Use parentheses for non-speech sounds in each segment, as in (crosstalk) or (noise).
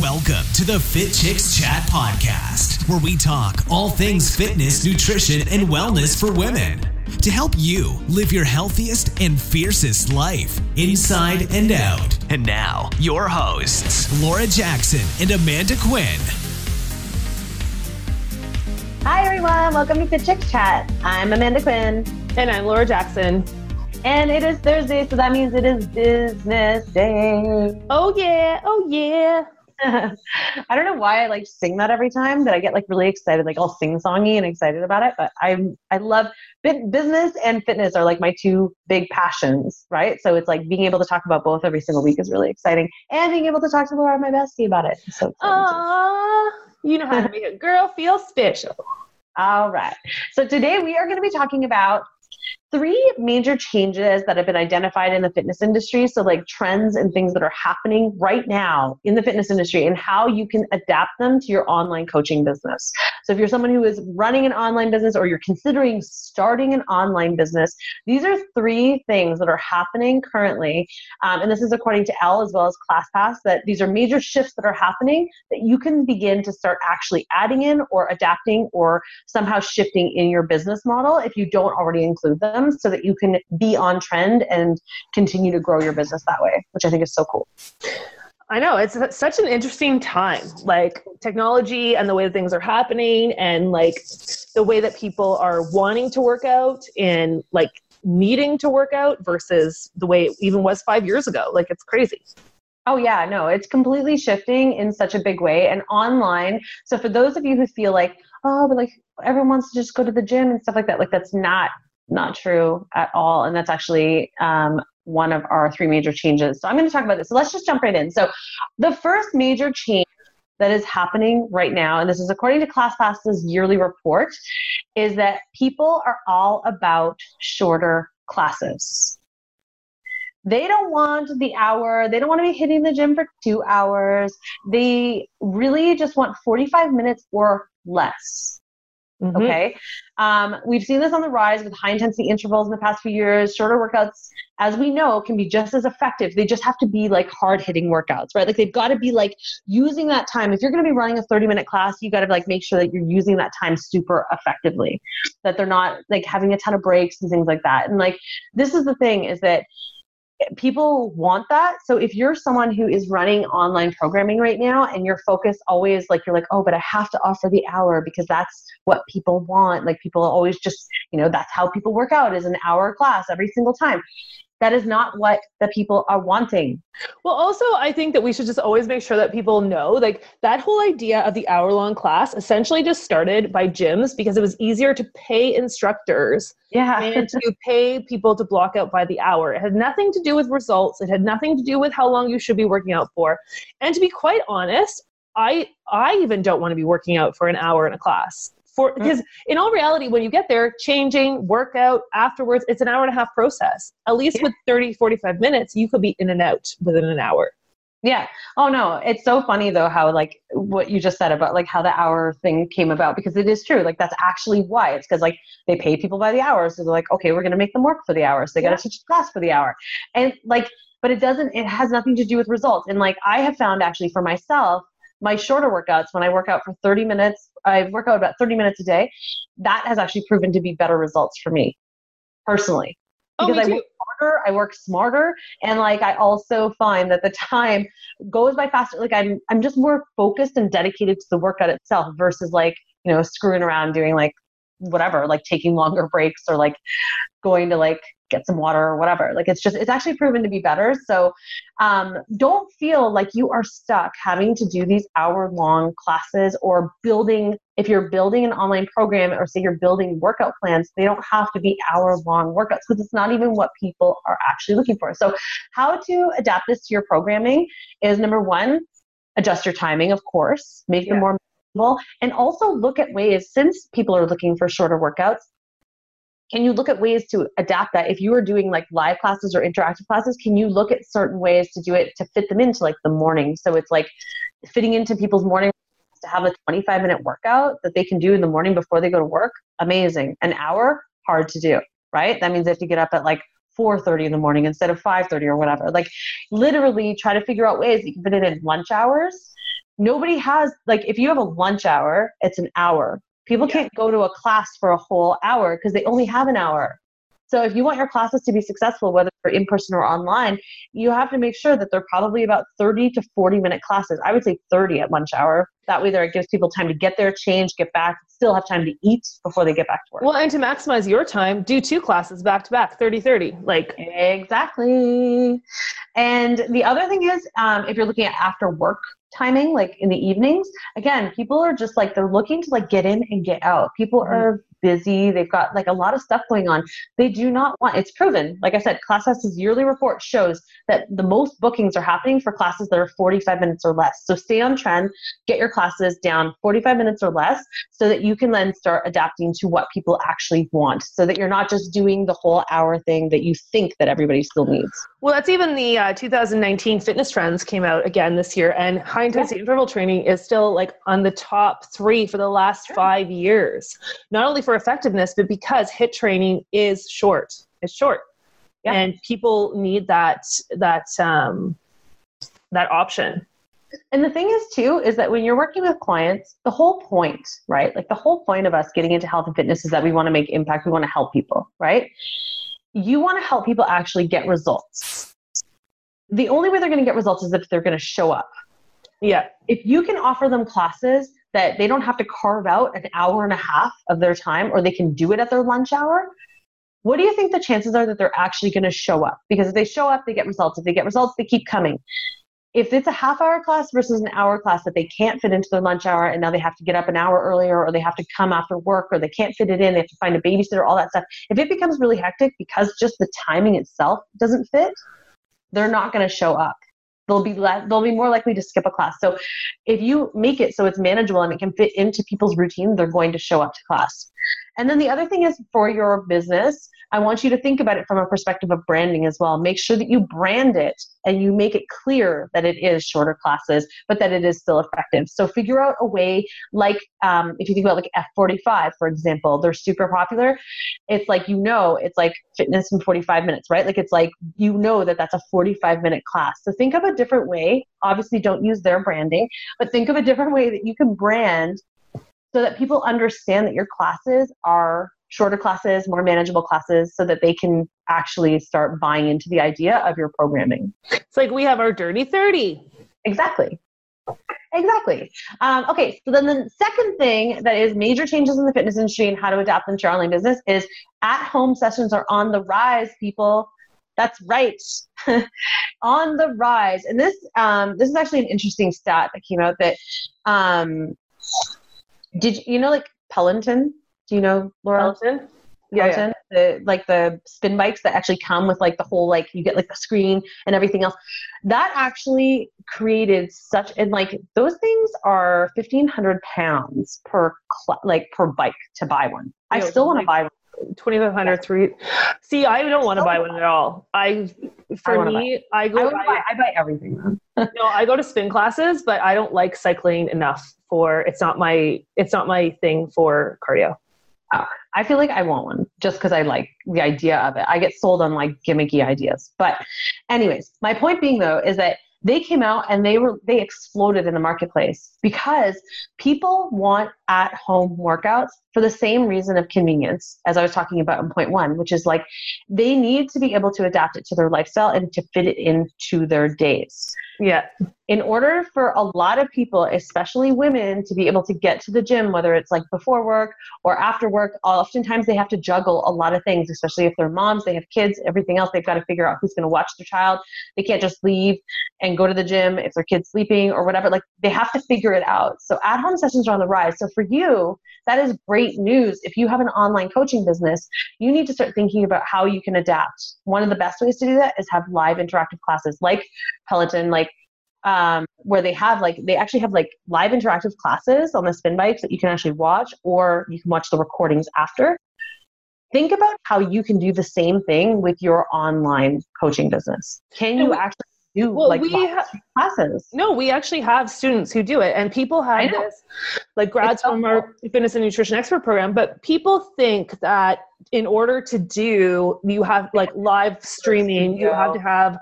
Welcome to the Fit Chicks Chat Podcast, where we talk all things fitness, nutrition, and wellness for women to help you live your healthiest and fiercest life inside and out. And now, your hosts, Laura Jackson and Amanda Quinn. Hi, everyone. Welcome to Fit Chicks Chat. I'm Amanda Quinn. And I'm Laura Jackson. And it is Thursday, so that means it is business day. Oh, yeah. Oh, yeah. (laughs) I don't know why I like sing that every time that I get like really excited, like all sing songy and excited about it. But I'm I love business and fitness are like my two big passions, right? So it's like being able to talk about both every single week is really exciting, and being able to talk to Laura, my bestie, about it. So Aww, you know how to make a girl feel special. All right. So today we are going to be talking about three major changes that have been identified in the fitness industry. So, like trends and things that are happening right now in the fitness industry, and how you can adapt them to your online coaching business. So, if you're someone who is running an online business or you're considering starting an online business, these are three things that are happening currently. Um, and this is according to L as well as ClassPass, that these are major shifts that are happening that you can begin to start actually adding in or adapting or somehow shifting in your business model if you don't already include them them so that you can be on trend and continue to grow your business that way, which I think is so cool. I know it's such an interesting time, like technology and the way that things are happening, and like the way that people are wanting to work out and like needing to work out versus the way it even was five years ago. Like it's crazy. Oh, yeah, no, it's completely shifting in such a big way. And online, so for those of you who feel like, oh, but like everyone wants to just go to the gym and stuff like that, like that's not not true at all. And that's actually um, one of our three major changes. So I'm going to talk about this. So let's just jump right in. So the first major change that is happening right now, and this is according to ClassPass's yearly report, is that people are all about shorter classes. They don't want the hour. They don't want to be hitting the gym for two hours. They really just want 45 minutes or less. Mm-hmm. Okay. Um, we've seen this on the rise with high intensity intervals in the past few years. Shorter workouts, as we know, can be just as effective. They just have to be like hard hitting workouts, right? Like they've got to be like using that time. If you're going to be running a 30 minute class, you got to like make sure that you're using that time super effectively, that they're not like having a ton of breaks and things like that. And like this is the thing is that people want that. So if you're someone who is running online programming right now and your focus always like you're like, oh, but I have to offer the hour because that's what people want. Like people always just, you know, that's how people work out is an hour class every single time that is not what the people are wanting. Well, also, I think that we should just always make sure that people know like that whole idea of the hour long class essentially just started by gyms because it was easier to pay instructors yeah. and to (laughs) pay people to block out by the hour. It had nothing to do with results, it had nothing to do with how long you should be working out for. And to be quite honest, I I even don't want to be working out for an hour in a class for mm. because in all reality when you get there changing workout afterwards it's an hour and a half process at least yeah. with 30 45 minutes you could be in and out within an hour yeah. Oh no, it's so funny though how like what you just said about like how the hour thing came about because it is true. Like that's actually why. It's because like they pay people by the hour, so they're like, okay, we're gonna make them work for the hour, so they gotta yeah. teach class for the hour, and like, but it doesn't. It has nothing to do with results. And like I have found actually for myself, my shorter workouts when I work out for 30 minutes, I work out about 30 minutes a day. That has actually proven to be better results for me personally. Oh, because oh, I work harder, I work smarter, and like I also find that the time goes by faster. Like I'm I'm just more focused and dedicated to the workout itself versus like, you know, screwing around doing like whatever, like taking longer breaks or like going to like get some water or whatever. Like it's just, it's actually proven to be better. So um, don't feel like you are stuck having to do these hour long classes or building, if you're building an online program or say you're building workout plans, they don't have to be hour long workouts because it's not even what people are actually looking for. So, how to adapt this to your programming is number one, adjust your timing, of course, make yeah. them more and also look at ways since people are looking for shorter workouts can you look at ways to adapt that? If you are doing like live classes or interactive classes can you look at certain ways to do it to fit them into like the morning? So it's like fitting into people's morning to have a 25 minute workout that they can do in the morning before they go to work? Amazing. An hour? Hard to do right? That means they have to get up at like 4.30 in the morning instead of 5.30 or whatever. Like literally try to figure out ways you can fit it in lunch hours. Nobody has like if you have a lunch hour, it's an hour. People Yeah. can't go to a class for a whole hour because they only have an hour. So if you want your classes to be successful, whether they're in person or online, you have to make sure that they're probably about 30 to 40 minute classes. I would say 30 at lunch hour. That way there it gives people time to get there, change, get back, still have time to eat before they get back to work. Well, and to maximize your time, do two classes back to back, 30 30. Like, Exactly. And the other thing is, um, if you're looking at after work timing, like in the evenings, again, people are just like, they're looking to like get in and get out. People Mhm. are busy. They've got like a lot of stuff going on. They do not want, it's proven. Like I said, ClassPass's yearly report shows that the most bookings are happening for classes that are 45 minutes or less. So stay on trend, get your classes down 45 minutes or less so that you can then start adapting to what people actually want so that you're not just doing the whole hour thing that you think that everybody still needs. well, that's even the uh, 2019 fitness trends came out again this year, and high intensity interval training is still like on the top three for the last Sure. five years. Not only for effectiveness, but because HIIT training is short. It's short, Yeah. and people need that that um, that option. And the thing is, too, is that when you're working with clients, the whole point, right? Like the whole point of us getting into health and fitness is that we want to make impact, we want to help people, right? You want to help people actually get results. The only way they're going to get results is if they're going to show up. Yeah, if you can offer them classes that they don't have to carve out an hour and a half of their time or they can do it at their lunch hour. What do you think the chances are that they're actually going to show up? Because if they show up they get results. If they get results they keep coming. If it's a half hour class versus an hour class that they can't fit into their lunch hour and now they have to get up an hour earlier or they have to come after work or they can't fit it in they have to find a babysitter all that stuff. If it becomes really hectic because just the timing itself doesn't fit they're not going to show up they'll be less, they'll be more likely to skip a class. So if you make it so it's manageable and it can fit into people's routine they're going to show up to class. And then the other thing is for your business i want you to think about it from a perspective of branding as well. Make sure that you brand it and you make it clear that it is shorter classes but that it is still effective. So figure out a way like um, if you think about like f45 for example they're super popular. It's like you know it's like fitness in 45 minutes right? Like it's like you know that that's a 45 minute class. So think of a different way. Obviously don't use their branding but think of a different way that you can brand so that people understand that your classes are shorter classes more manageable classes so that they can actually start buying into the idea of your programming. It's like we have our dirty 30. exactly. Exactly. Um, okay so then the second thing that is major changes in the fitness industry and how to adapt them to your online business is at home sessions are on the rise people. That's right. (laughs) On the rise. And this um, this is actually an interesting stat that came out that um, did you, you know like peloton do you know laura Peloton? Yeah, yeah. The like the spin bikes that actually come with like the whole like you get like the screen and everything else. That actually created such and like those things are fifteen hundred pounds per cl- like per bike to buy one. I still want to buy one. 2500 three see i don't want to buy one at all i for wanna me i I, go I, buy, I buy everything. (laughs) no i go to spin classes but i don't like cycling enough for it's not my it's not my thing for cardio I feel like I want one just because I like the idea of it. I get sold on like gimmicky ideas. But, anyways, my point being though is that they came out and they were they exploded in the marketplace because people want at home workouts for the same reason of convenience as I was talking about in point one, which is like they need to be able to adapt it to their lifestyle and to fit it into their days yeah in order for a lot of people, especially women, to be able to get to the gym, whether it's like before work or after work, oftentimes they have to juggle a lot of things, especially if they're moms, they have kids, everything else. They've got to figure out who's going to watch their child. They can't just leave and go to the gym if their kid's sleeping or whatever. Like they have to figure it out. So at home sessions are on the rise. So for you, that is great news. If you have an online coaching business, you need to start thinking about how you can adapt. One of the best ways to do that is have live interactive classes like Peloton, like um, where they have like they actually have like live interactive classes on the spin bikes that you can actually watch or you can watch the recordings after. Think about how you can do the same thing with your online coaching business. Can you actually do well like we ha- classes? No we actually have students who do it and people have this like grads so from our fitness and nutrition expert program but people think that in order to do you have like live streaming you have to have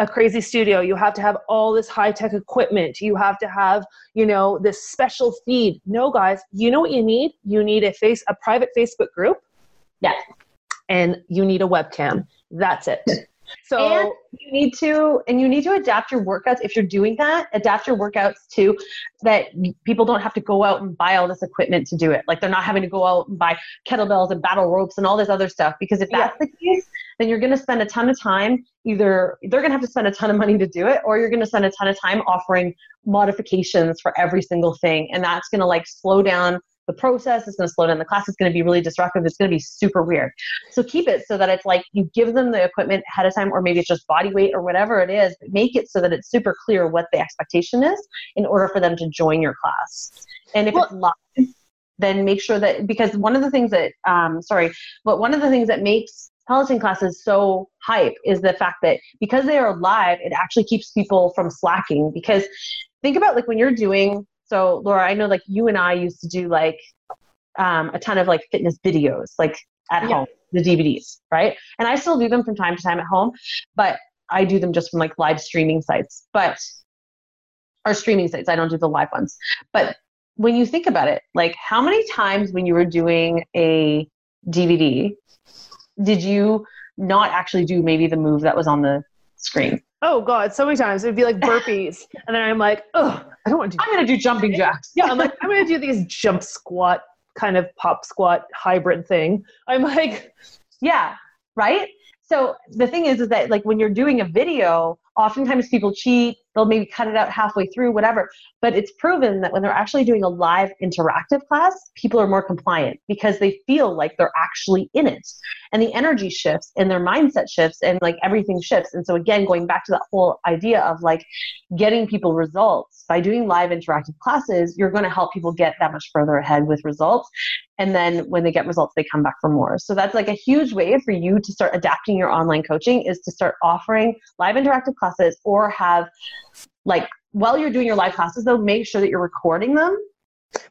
a crazy studio. You have to have all this high tech equipment. You have to have, you know, this special feed. No, guys, you know what you need? You need a face, a private Facebook group. Yeah. And you need a webcam. That's it. So and you need to and you need to adapt your workouts if you're doing that. Adapt your workouts to that people don't have to go out and buy all this equipment to do it. Like they're not having to go out and buy kettlebells and battle ropes and all this other stuff. Because if that's yeah. the case, then you're going to spend a ton of time. Either they're going to have to spend a ton of money to do it, or you're going to spend a ton of time offering modifications for every single thing, and that's going to like slow down the process it's going to slow down the class it's going to be really disruptive it's going to be super weird so keep it so that it's like you give them the equipment ahead of time or maybe it's just body weight or whatever it is but make it so that it's super clear what the expectation is in order for them to join your class and if well, it's live then make sure that because one of the things that um, sorry but one of the things that makes Peloton classes so hype is the fact that because they are live, it actually keeps people from slacking. Because think about like when you're doing so, Laura, I know like you and I used to do like um, a ton of like fitness videos, like at yeah. home, the DVDs, right? And I still do them from time to time at home, but I do them just from like live streaming sites, but or streaming sites. I don't do the live ones. But when you think about it, like how many times when you were doing a DVD did you not actually do maybe the move that was on the screen? Oh God, so many times it'd be like burpees, (laughs) and then I'm like, oh, I don't want to. do I'm gonna do jumping jacks. yeah, I'm like, (laughs) I'm gonna do these jump squat kind of pop squat hybrid thing. I'm like, yeah, right. So the thing is, is that like when you're doing a video, oftentimes people cheat they'll maybe cut it out halfway through whatever. But it's proven that when they're actually doing a live interactive class people are more compliant because they feel like they're actually in it. And the energy shifts and their mindset shifts and like everything shifts. And so again going back to that whole idea of like getting people results by doing live interactive classes you're going to help people get that much further ahead with results and then when they get results they come back for more. So that's like a huge way for you to start adapting your online coaching is to start offering live interactive classes or have like while you're doing your live classes though make sure that you're recording them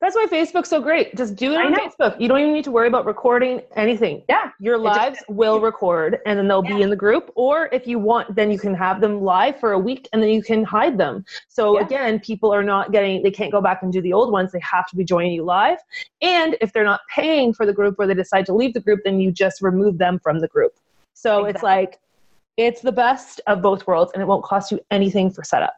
that's why Facebook's so great. Just do it on Facebook. You don't even need to worry about recording anything. Yeah. Your lives just, will record and then they'll yeah. be in the group. Or if you want, then you can have them live for a week and then you can hide them. So yeah. again, people are not getting, they can't go back and do the old ones. They have to be joining you live. And if they're not paying for the group or they decide to leave the group, then you just remove them from the group. So exactly. it's like, it's the best of both worlds and it won't cost you anything for setup.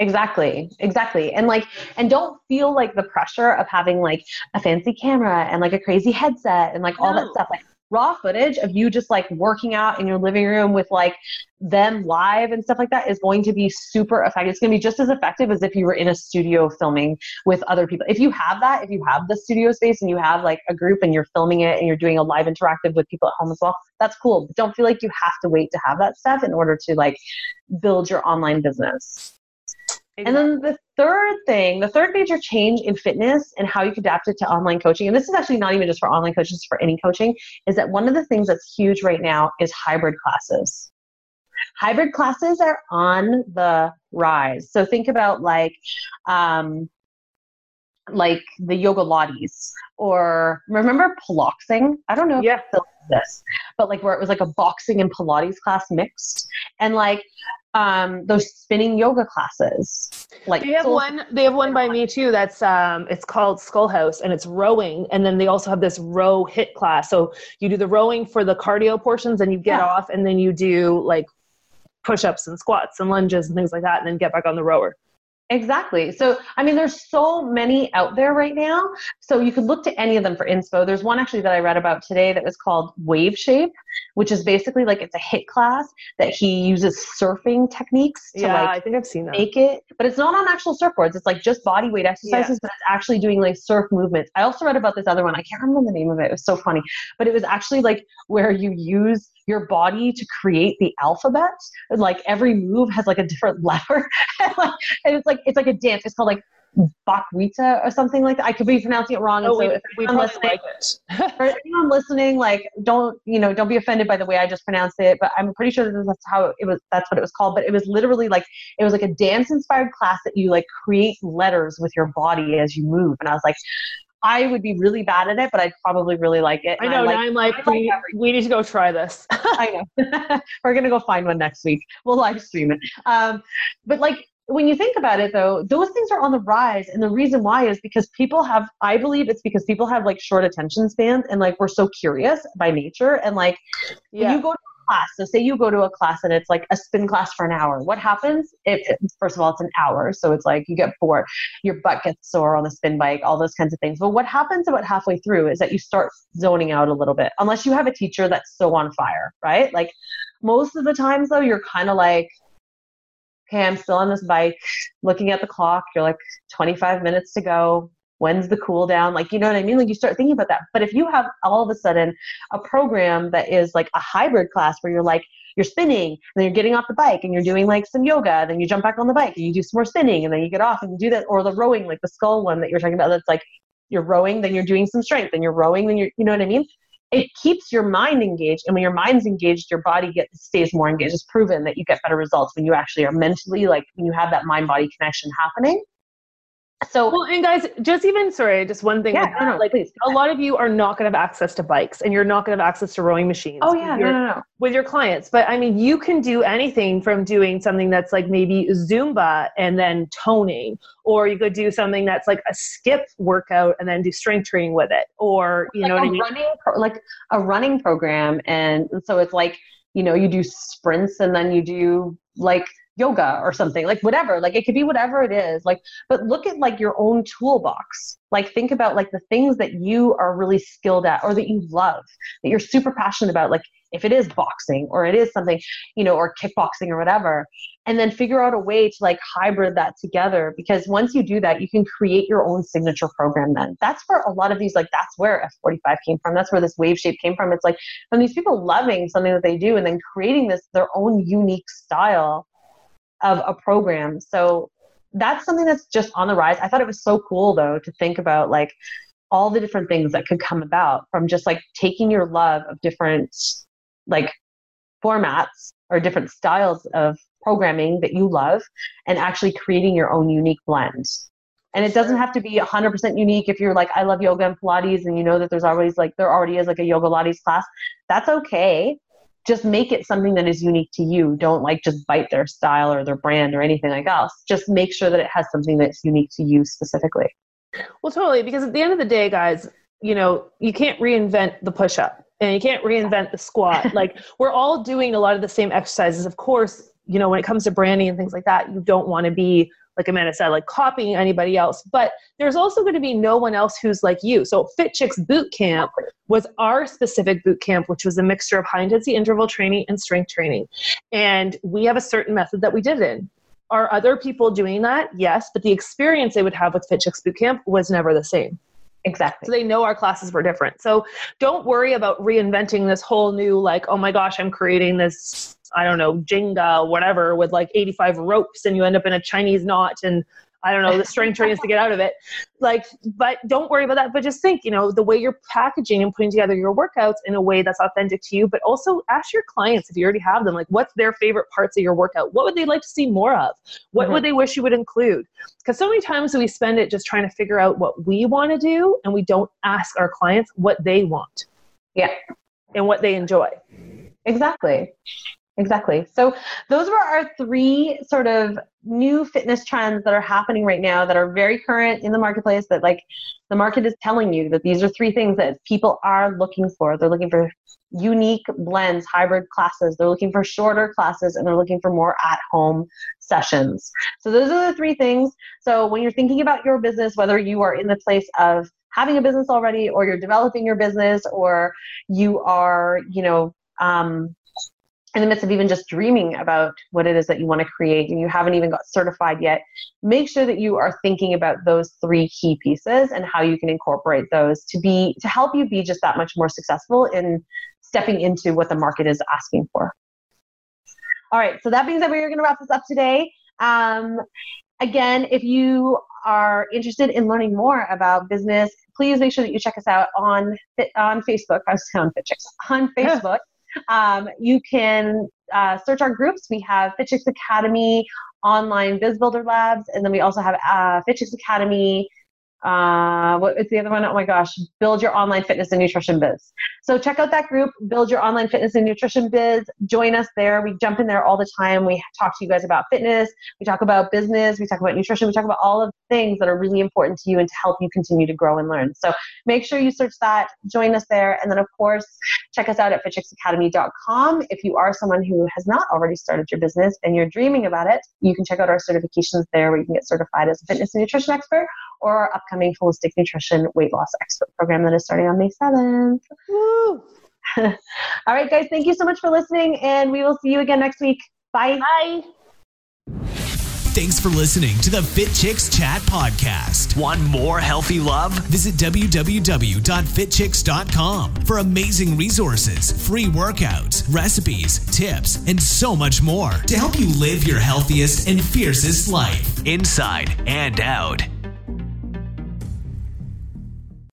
Exactly, exactly. And like, and don't feel like the pressure of having like a fancy camera and like a crazy headset and like all no. that stuff. Like, raw footage of you just like working out in your living room with like them live and stuff like that is going to be super effective. It's going to be just as effective as if you were in a studio filming with other people. If you have that, if you have the studio space and you have like a group and you're filming it and you're doing a live interactive with people at home as well, that's cool. But don't feel like you have to wait to have that stuff in order to like build your online business. And then the third thing, the third major change in fitness and how you can adapt it to online coaching, and this is actually not even just for online coaches, for any coaching, is that one of the things that's huge right now is hybrid classes. Hybrid classes are on the rise. So think about like, um, like the yogalates or remember piloxing? I don't know if yeah. still this, but like where it was like a boxing and Pilates class mixed. And like um, those spinning yoga classes. Like they have one, they have one by me too. That's um, it's called Skull House, and it's rowing. And then they also have this row HIIT class. So you do the rowing for the cardio portions, and you get yeah. off, and then you do like push-ups and squats and lunges and things like that, and then get back on the rower. Exactly. So, I mean, there's so many out there right now. So you could look to any of them for inspo. There's one actually that I read about today that was called Wave Shape, which is basically like it's a HIIT class that he uses surfing techniques to yeah, like I think I've seen that. make it, but it's not on actual surfboards. It's like just body weight exercises, yeah. but it's actually doing like surf movements. I also read about this other one. I can't remember the name of it. It was so funny, but it was actually like where you use your body to create the alphabet. Like every move has like a different (laughs) letter. and it's like it's like a dance. It's called like Bakwita or something like that. I could be pronouncing it wrong. Oh, so we, we probably like it. for (laughs) anyone listening, like don't you know, don't be offended by the way I just pronounced it. But I'm pretty sure that that's how it was. That's what it was called. But it was literally like it was like a dance inspired class that you like create letters with your body as you move. And I was like, I would be really bad at it, but I'd probably really like it. I know. like, now I'm like, we, we need to go try this. (laughs) I know. (laughs) We're gonna go find one next week. We'll live stream it. Um, but like when you think about it though, those things are on the rise. And the reason why is because people have, I believe it's because people have like short attention spans and like we're so curious by nature. And like yeah. when you go to class, so say you go to a class and it's like a spin class for an hour. What happens? It, first of all, it's an hour. So it's like you get bored, your butt gets sore on the spin bike, all those kinds of things. But what happens about halfway through is that you start zoning out a little bit, unless you have a teacher that's so on fire, right? Like most of the times though, you're kind of like, okay, I'm still on this bike, looking at the clock. You're like 25 minutes to go. When's the cool down? Like, you know what I mean? Like, you start thinking about that. But if you have all of a sudden a program that is like a hybrid class where you're like, you're spinning, and then you're getting off the bike and you're doing like some yoga, then you jump back on the bike and you do some more spinning, and then you get off and you do that, or the rowing, like the skull one that you're talking about, that's like you're rowing, then you're doing some strength, and you're rowing, then you're, you know what I mean? it keeps your mind engaged and when your mind's engaged your body gets stays more engaged it's proven that you get better results when you actually are mentally like when you have that mind body connection happening so Well, and guys, just even sorry, just one thing. yeah no, no, like please a lot of you are not going to have access to bikes, and you're not going to have access to rowing machines. oh with yeah your- no no no with your clients. But I mean, you can do anything from doing something that's like maybe Zumba and then toning, or you could do something that's like a skip workout and then do strength training with it, or you know like what I mean. running pro- like a running program and so it's like you know you do sprints and then you do like yoga or something like whatever like it could be whatever it is like but look at like your own toolbox. Like think about like the things that you are really skilled at or that you love that you're super passionate about like if it is boxing or it is something you know or kickboxing or whatever and then figure out a way to like hybrid that together because once you do that you can create your own signature program then. That's where a lot of these like that's where f45 came from. That's where this wave shape came from. It's like from these people loving something that they do and then creating this their own unique style of a program so that's something that's just on the rise i thought it was so cool though to think about like all the different things that could come about from just like taking your love of different like formats or different styles of programming that you love and actually creating your own unique blend. And it doesn't have to be 100% unique if you're like, I love yoga and Pilates, and you know that there's always like, there already is like a yoga Pilates class. That's okay. Just make it something that is unique to you. Don't like just bite their style or their brand or anything like else. Just make sure that it has something that's unique to you specifically. Well, totally, because at the end of the day, guys, you know, you can't reinvent the push up and you can't reinvent the squat. (laughs) like, we're all doing a lot of the same exercises. Of course, you know, when it comes to branding and things like that, you don't want to be, like Amanda said, like copying anybody else. But there's also going to be no one else who's like you. So, Fit Chicks Boot Camp was our specific boot camp, which was a mixture of high intensity interval training and strength training. And we have a certain method that we did it in. Are other people doing that? Yes, but the experience they would have with Fit Chicks Boot Camp was never the same. Exactly. So they know our classes were different. So don't worry about reinventing this whole new, like, oh my gosh, I'm creating this, I don't know, Jenga, whatever, with like 85 ropes and you end up in a Chinese knot and I don't know, the strength training is to get out of it. Like, but don't worry about that. But just think, you know, the way you're packaging and putting together your workouts in a way that's authentic to you, but also ask your clients if you already have them, like, what's their favorite parts of your workout? What would they like to see more of? What Mhm. would they wish you would include? Because so many times we spend it just trying to figure out what we want to do, and we don't ask our clients what they want. Yeah. And what they enjoy. Exactly. Exactly. So those were our three sort of new fitness trends that are happening right now that are very current in the marketplace that like the market is telling you that these are three things that people are looking for. They're looking for unique blends, hybrid classes. They're looking for shorter classes and they're looking for more at home sessions. So those are the three things. So when you're thinking about your business, whether you are in the place of having a business already or you're developing your business or you are, you know, um, in the midst of even just dreaming about what it is that you want to create and you haven't even got certified yet, make sure that you are thinking about those three key pieces and how you can incorporate those to be to help you be just that much more successful in stepping into what the market is asking for. All right, so that being said, we're going to wrap this up today. Um, again, if you are interested in learning more about business, please make sure that you check us out on on Facebook. I was on FitChicks on (laughs) Facebook. Um, you can uh, search our groups. We have FitChicks Academy, online Biz Builder Labs, and then we also have uh, FitChicks Academy uh, what is the other one? Oh my gosh, build your online fitness and nutrition biz. So check out that group, build your online fitness and nutrition biz. Join us there. We jump in there all the time. We talk to you guys about fitness. We talk about business. We talk about nutrition. We talk about all of the things that are really important to you and to help you continue to grow and learn. So make sure you search that, join us there. And then of course, check us out at fitchicksacademy.com. If you are someone who has not already started your business and you're dreaming about it, you can check out our certifications there where you can get certified as a fitness and nutrition expert or our upcoming holistic nutrition weight loss expert program that is starting on May 7th. Woo! (laughs) All right, guys, thank you so much for listening, and we will see you again next week. Bye. Bye. Thanks for listening to the Fit Chicks Chat podcast. Want more healthy love? Visit www.fitchicks.com for amazing resources, free workouts, recipes, tips, and so much more to help you live your healthiest and fiercest life inside and out.